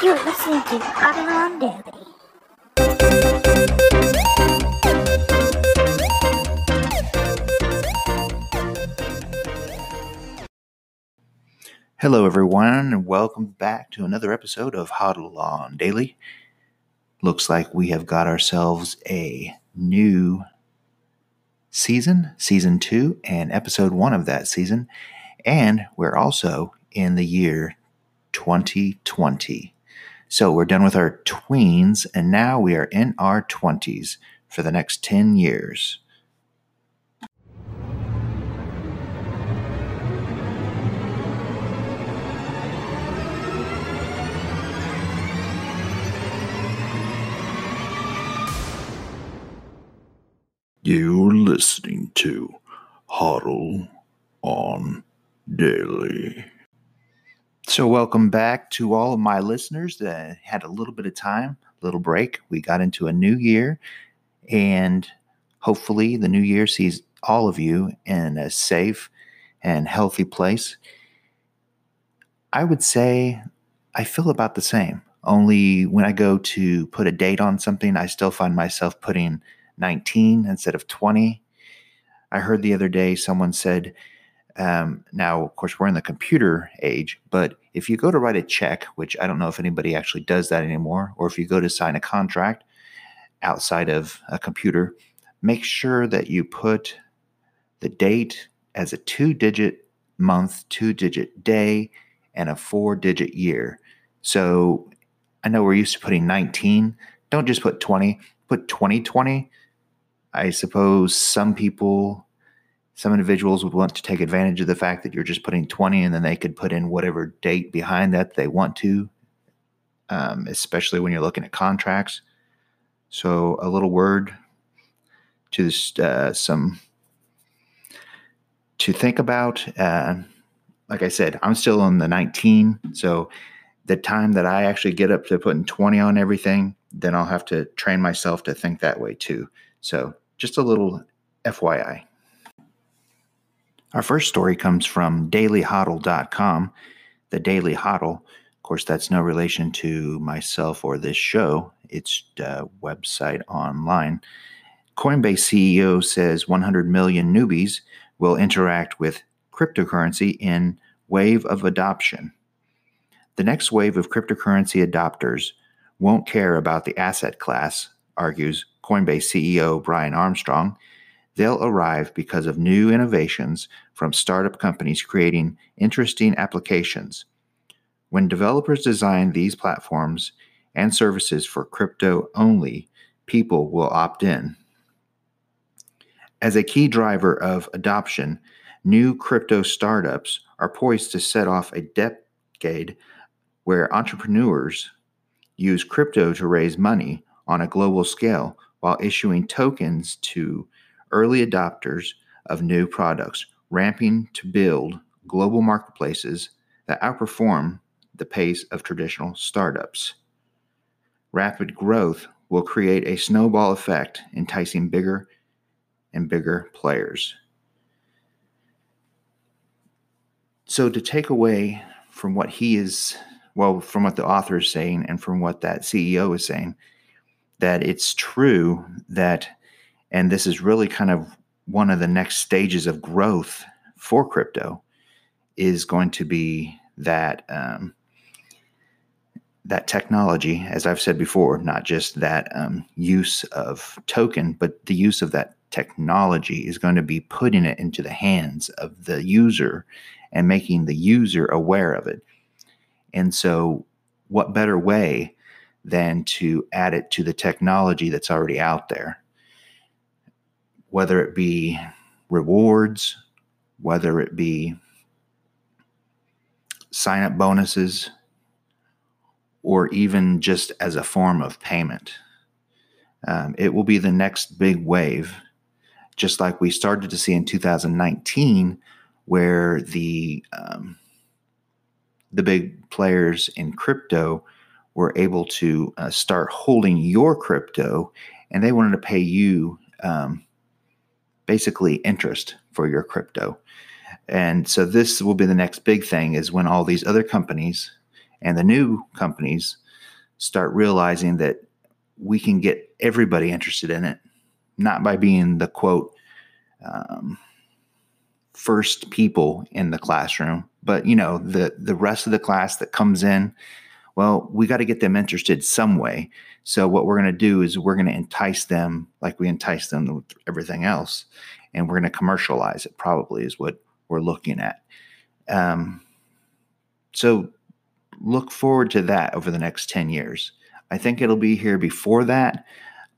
You're listening to HODL on Daily. Hello, everyone, and welcome back to another episode of HODL on Daily. Looks like we have got ourselves a new season, season two, and episode one of that season. And we're also in the year 2020. So we're done with our tweens, and now we are in our 20s for the next 10 years. You're listening to HODL on Daily. So, welcome back to all of my listeners that had a little bit of time, little break. We got into a new year, and hopefully, the new year sees all of you in a safe and healthy place. I would say I feel about the same. Only when I go to put a date on something, I still find myself putting 19 instead of 20. I heard the other day someone said, um, now, of course, we're in the computer age, but if you go to write a check, which I don't know if anybody actually does that anymore, or if you go to sign a contract outside of a computer, make sure that you put the date as a two digit month, two digit day, and a four digit year. So I know we're used to putting 19. Don't just put 20, put 2020. I suppose some people, some individuals would want to take advantage of the fact that you're just putting 20 and then they could put in whatever date behind that they want to, um, especially when you're looking at contracts. So a little word to uh, some to think about. Uh, like I said, I'm still on the 19. So the time that I actually get up to putting 20 on everything, then I'll have to train myself to think that way too. So just a little FYI. Our first story comes from dailyhodl.com. The Daily Hodl, of course, that's no relation to myself or this show. It's a website online. Coinbase CEO says 100 million newbies will interact with cryptocurrency in wave of adoption. The next wave of cryptocurrency adopters won't care about the asset class, argues Coinbase CEO Brian Armstrong. They'll arrive because of new innovations from startup companies creating interesting applications. When developers design these platforms and services for crypto only, people will opt in. As a key driver of adoption, new crypto startups are poised to set off a decade where entrepreneurs use crypto to raise money on a global scale while issuing tokens to early adopters of new products, ramping to build global marketplaces that outperform the pace of traditional startups. Rapid growth will create a snowball effect, enticing bigger and bigger players. So, to take away from what he is, well, from what the author is saying and from what that CEO is saying, that it's true that, and this is really kind of one of the next stages of growth for crypto, is going to be that um, that technology, as I've said before, not just that um, use of token, but the use of that technology is going to be putting it into the hands of the user and making the user aware of it. And so, what better way than to add it to the technology that's already out there? Whether it be rewards, whether it be sign up bonuses, or even just as a form of payment. Um, it will be the next big wave, just like we started to see in 2019, where the um, the big players in crypto were able to uh, start holding your crypto, and they wanted to pay you um, basically interest for your crypto. And so this will be the next big thing is when all these other companies and the new companies start realizing that we can get everybody interested in it, not by being the quote, um, first people in the classroom, but you know, the, the rest of the class that comes in, well, we got to get them interested some way. So what we're going to do is we're going to entice them like we entice them with everything else, and we're going to commercialize it. Probably is what we're looking at. Um, so look forward to that over the next 10 years. I think it'll be here before that,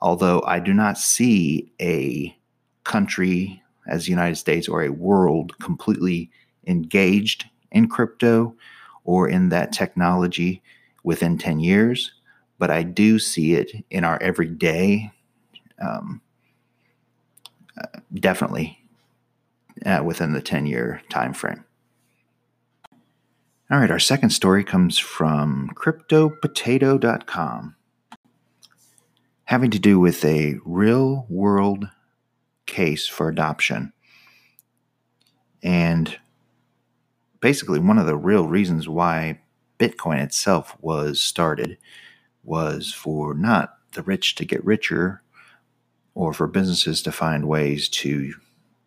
although I do not see a country as the United States or a world completely engaged in crypto or in that technology within 10 years, but I do see it in our everyday, um, uh, definitely uh, within the 10 year time frame. All right, our second story comes from cryptopotato.com, having to do with a real world case for adoption. And basically, one of the real reasons why Bitcoin itself was started was for not the rich to get richer or for businesses to find ways to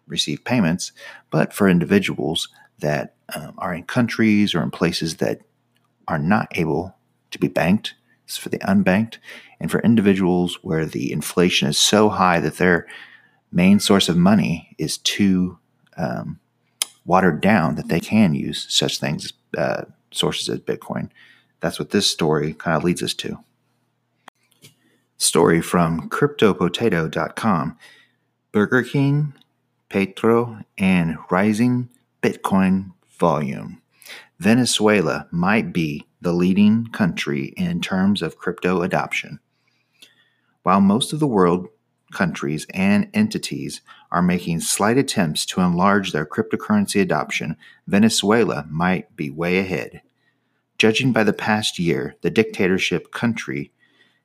receive payments, but for individuals that um, are in countries or in places that are not able to be banked. It's for the unbanked and for individuals where the inflation is so high that their main source of money is too um, watered down that they can use such things, uh, sources as Bitcoin. That's what this story kind of leads us to. Story from CryptoPotato.com Burger King, Petro, and Rising Bitcoin volume. Venezuela might be the leading country in terms of crypto adoption. While most of the world countries and entities are making slight attempts to enlarge their cryptocurrency adoption, Venezuela might be way ahead. Judging by the past year, the dictatorship country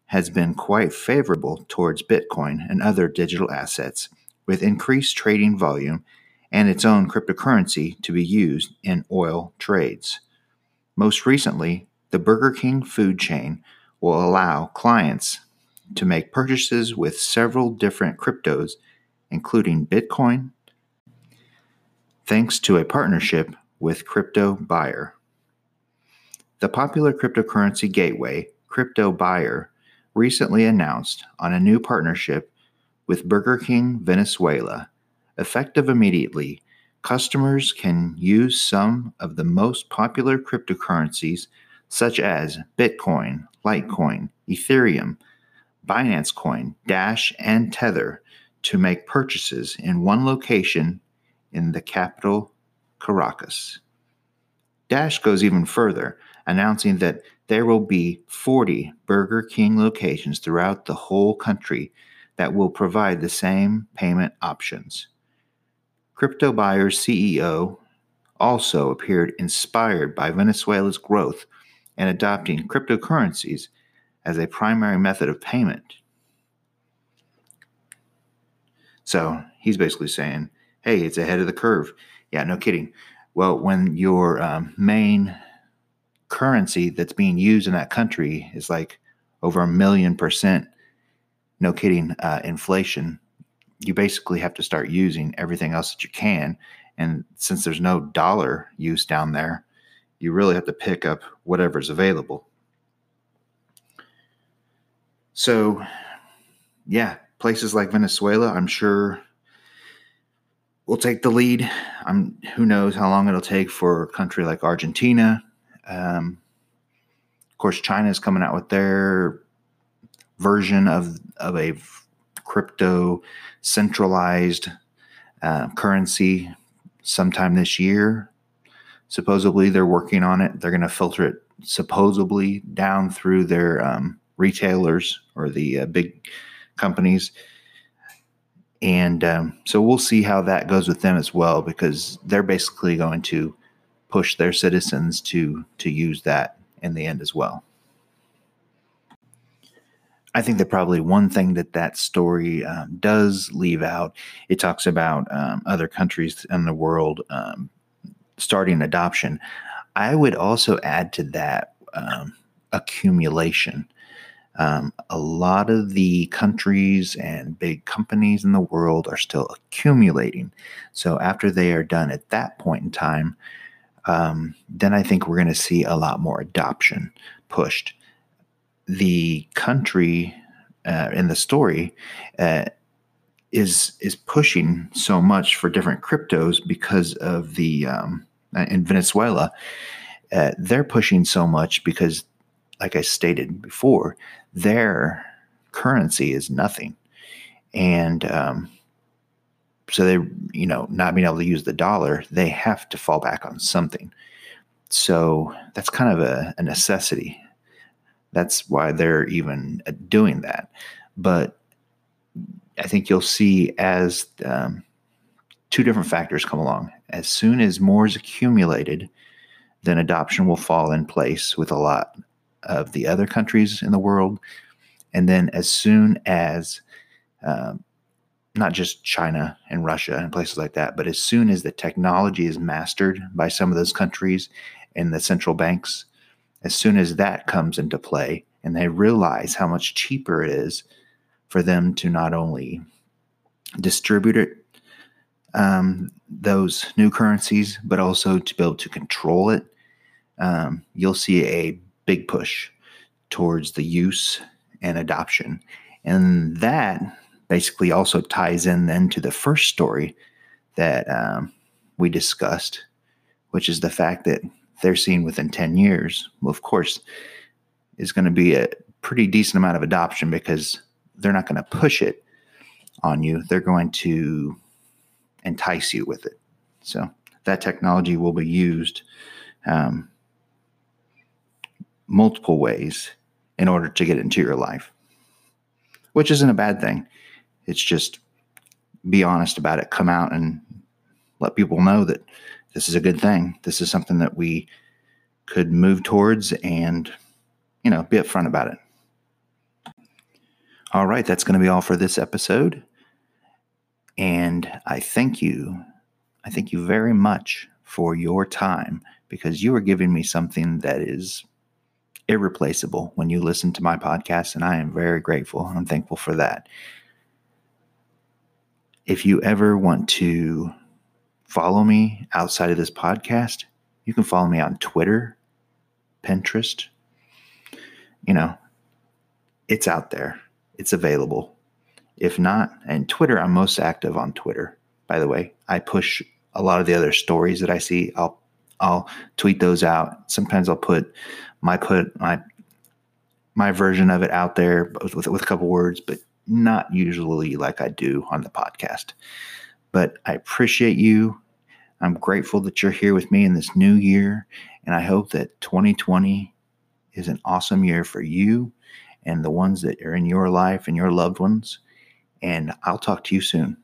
has been quite favorable towards Bitcoin and other digital assets, with increased trading volume and its own cryptocurrency to be used in oil trades. Most recently, the Burger King food chain will allow clients to make purchases with several different cryptos, including Bitcoin, thanks to a partnership with Crypto Buyer. The popular cryptocurrency gateway, Crypto Buyer, recently announced on a new partnership with Burger King Venezuela Effective immediately, customers can use some of the most popular cryptocurrencies such as Bitcoin, Litecoin, Ethereum, Binance Coin, Dash, and Tether to make purchases in one location in the capital, Caracas. Dash goes even further, announcing that there will be 40 Burger King locations throughout the whole country that will provide the same payment options. Crypto Buyer's CEO also appeared inspired by Venezuela's growth and adopting cryptocurrencies as a primary method of payment. So he's basically saying, hey, it's ahead of the curve. Yeah, no kidding. Well, when your um, main currency that's being used in that country is like over a million percent, no kidding, uh, inflation, you basically have to start using everything else that you can. And since there's no dollar use down there, you really have to pick up whatever's available. So, yeah, places like Venezuela, I'm sure will take the lead. I'm who knows how long it'll take for a country like Argentina. Um, of course, China is coming out with their version of of a crypto centralized uh, currency sometime this year. Supposedly, they're working on it. They're going to filter it supposedly down through their um, retailers or the uh, big companies. And um, so we'll see how that goes with them as well, because they're basically going to push their citizens to to use that in the end as well. I think that probably one thing that that story um, does leave out, it talks about um, other countries in the world um, starting adoption. I would also add to that um, accumulation. Um, a lot of the countries and big companies in the world are still accumulating. So after they are done at that point in time, um, then I think we're going to see a lot more adoption pushed. The country uh, in the story uh, is is pushing so much for different cryptos because of the um, in Venezuela. Uh, they're pushing so much because, like I stated before, their currency is nothing, and um, so they, you know, not being able to use the dollar, they have to fall back on something. So that's kind of a, a necessity. That's why they're even uh, doing that. But I think you'll see as um, two different factors come along. As soon as more is accumulated, then adoption will fall in place with a lot of the other countries in the world. And then as soon as um, not just China and Russia and places like that, but as soon as the technology is mastered by some of those countries and the central banks, as soon as that comes into play and they realize how much cheaper it is for them to not only distribute it, um, those new currencies, but also to be able to control it, um, you'll see a big push towards the use and adoption. And that basically also ties in then to the first story that um, we discussed, which is the fact that they're seeing within 10 years, well, of course, is going to be a pretty decent amount of adoption because they're not going to push it on you. They're going to entice you with it. So that technology will be used um, multiple ways in order to get into your life, which isn't a bad thing. It's just be honest about it, come out and let people know that this is a good thing. This is something that we could move towards and, you know, be upfront about it. All right, that's going to be all for this episode. And I thank you. I thank you very much for your time because you are giving me something that is irreplaceable when you listen to my podcast. And I am very grateful. I'm thankful for that. If you ever want to follow me outside of this podcast, you can follow me on Twitter, Pinterest. You know, it's out there, it's available. If not, and Twitter, I'm most active on Twitter. By the way, I push a lot of the other stories that I see. I'll I'll tweet those out. Sometimes I'll put my put my my version of it out there with, with a couple words, but not usually like I do on the podcast. But I appreciate you. I'm grateful that you're here with me in this new year. And I hope that 2020 is an awesome year for you and the ones that are in your life and your loved ones. And I'll talk to you soon.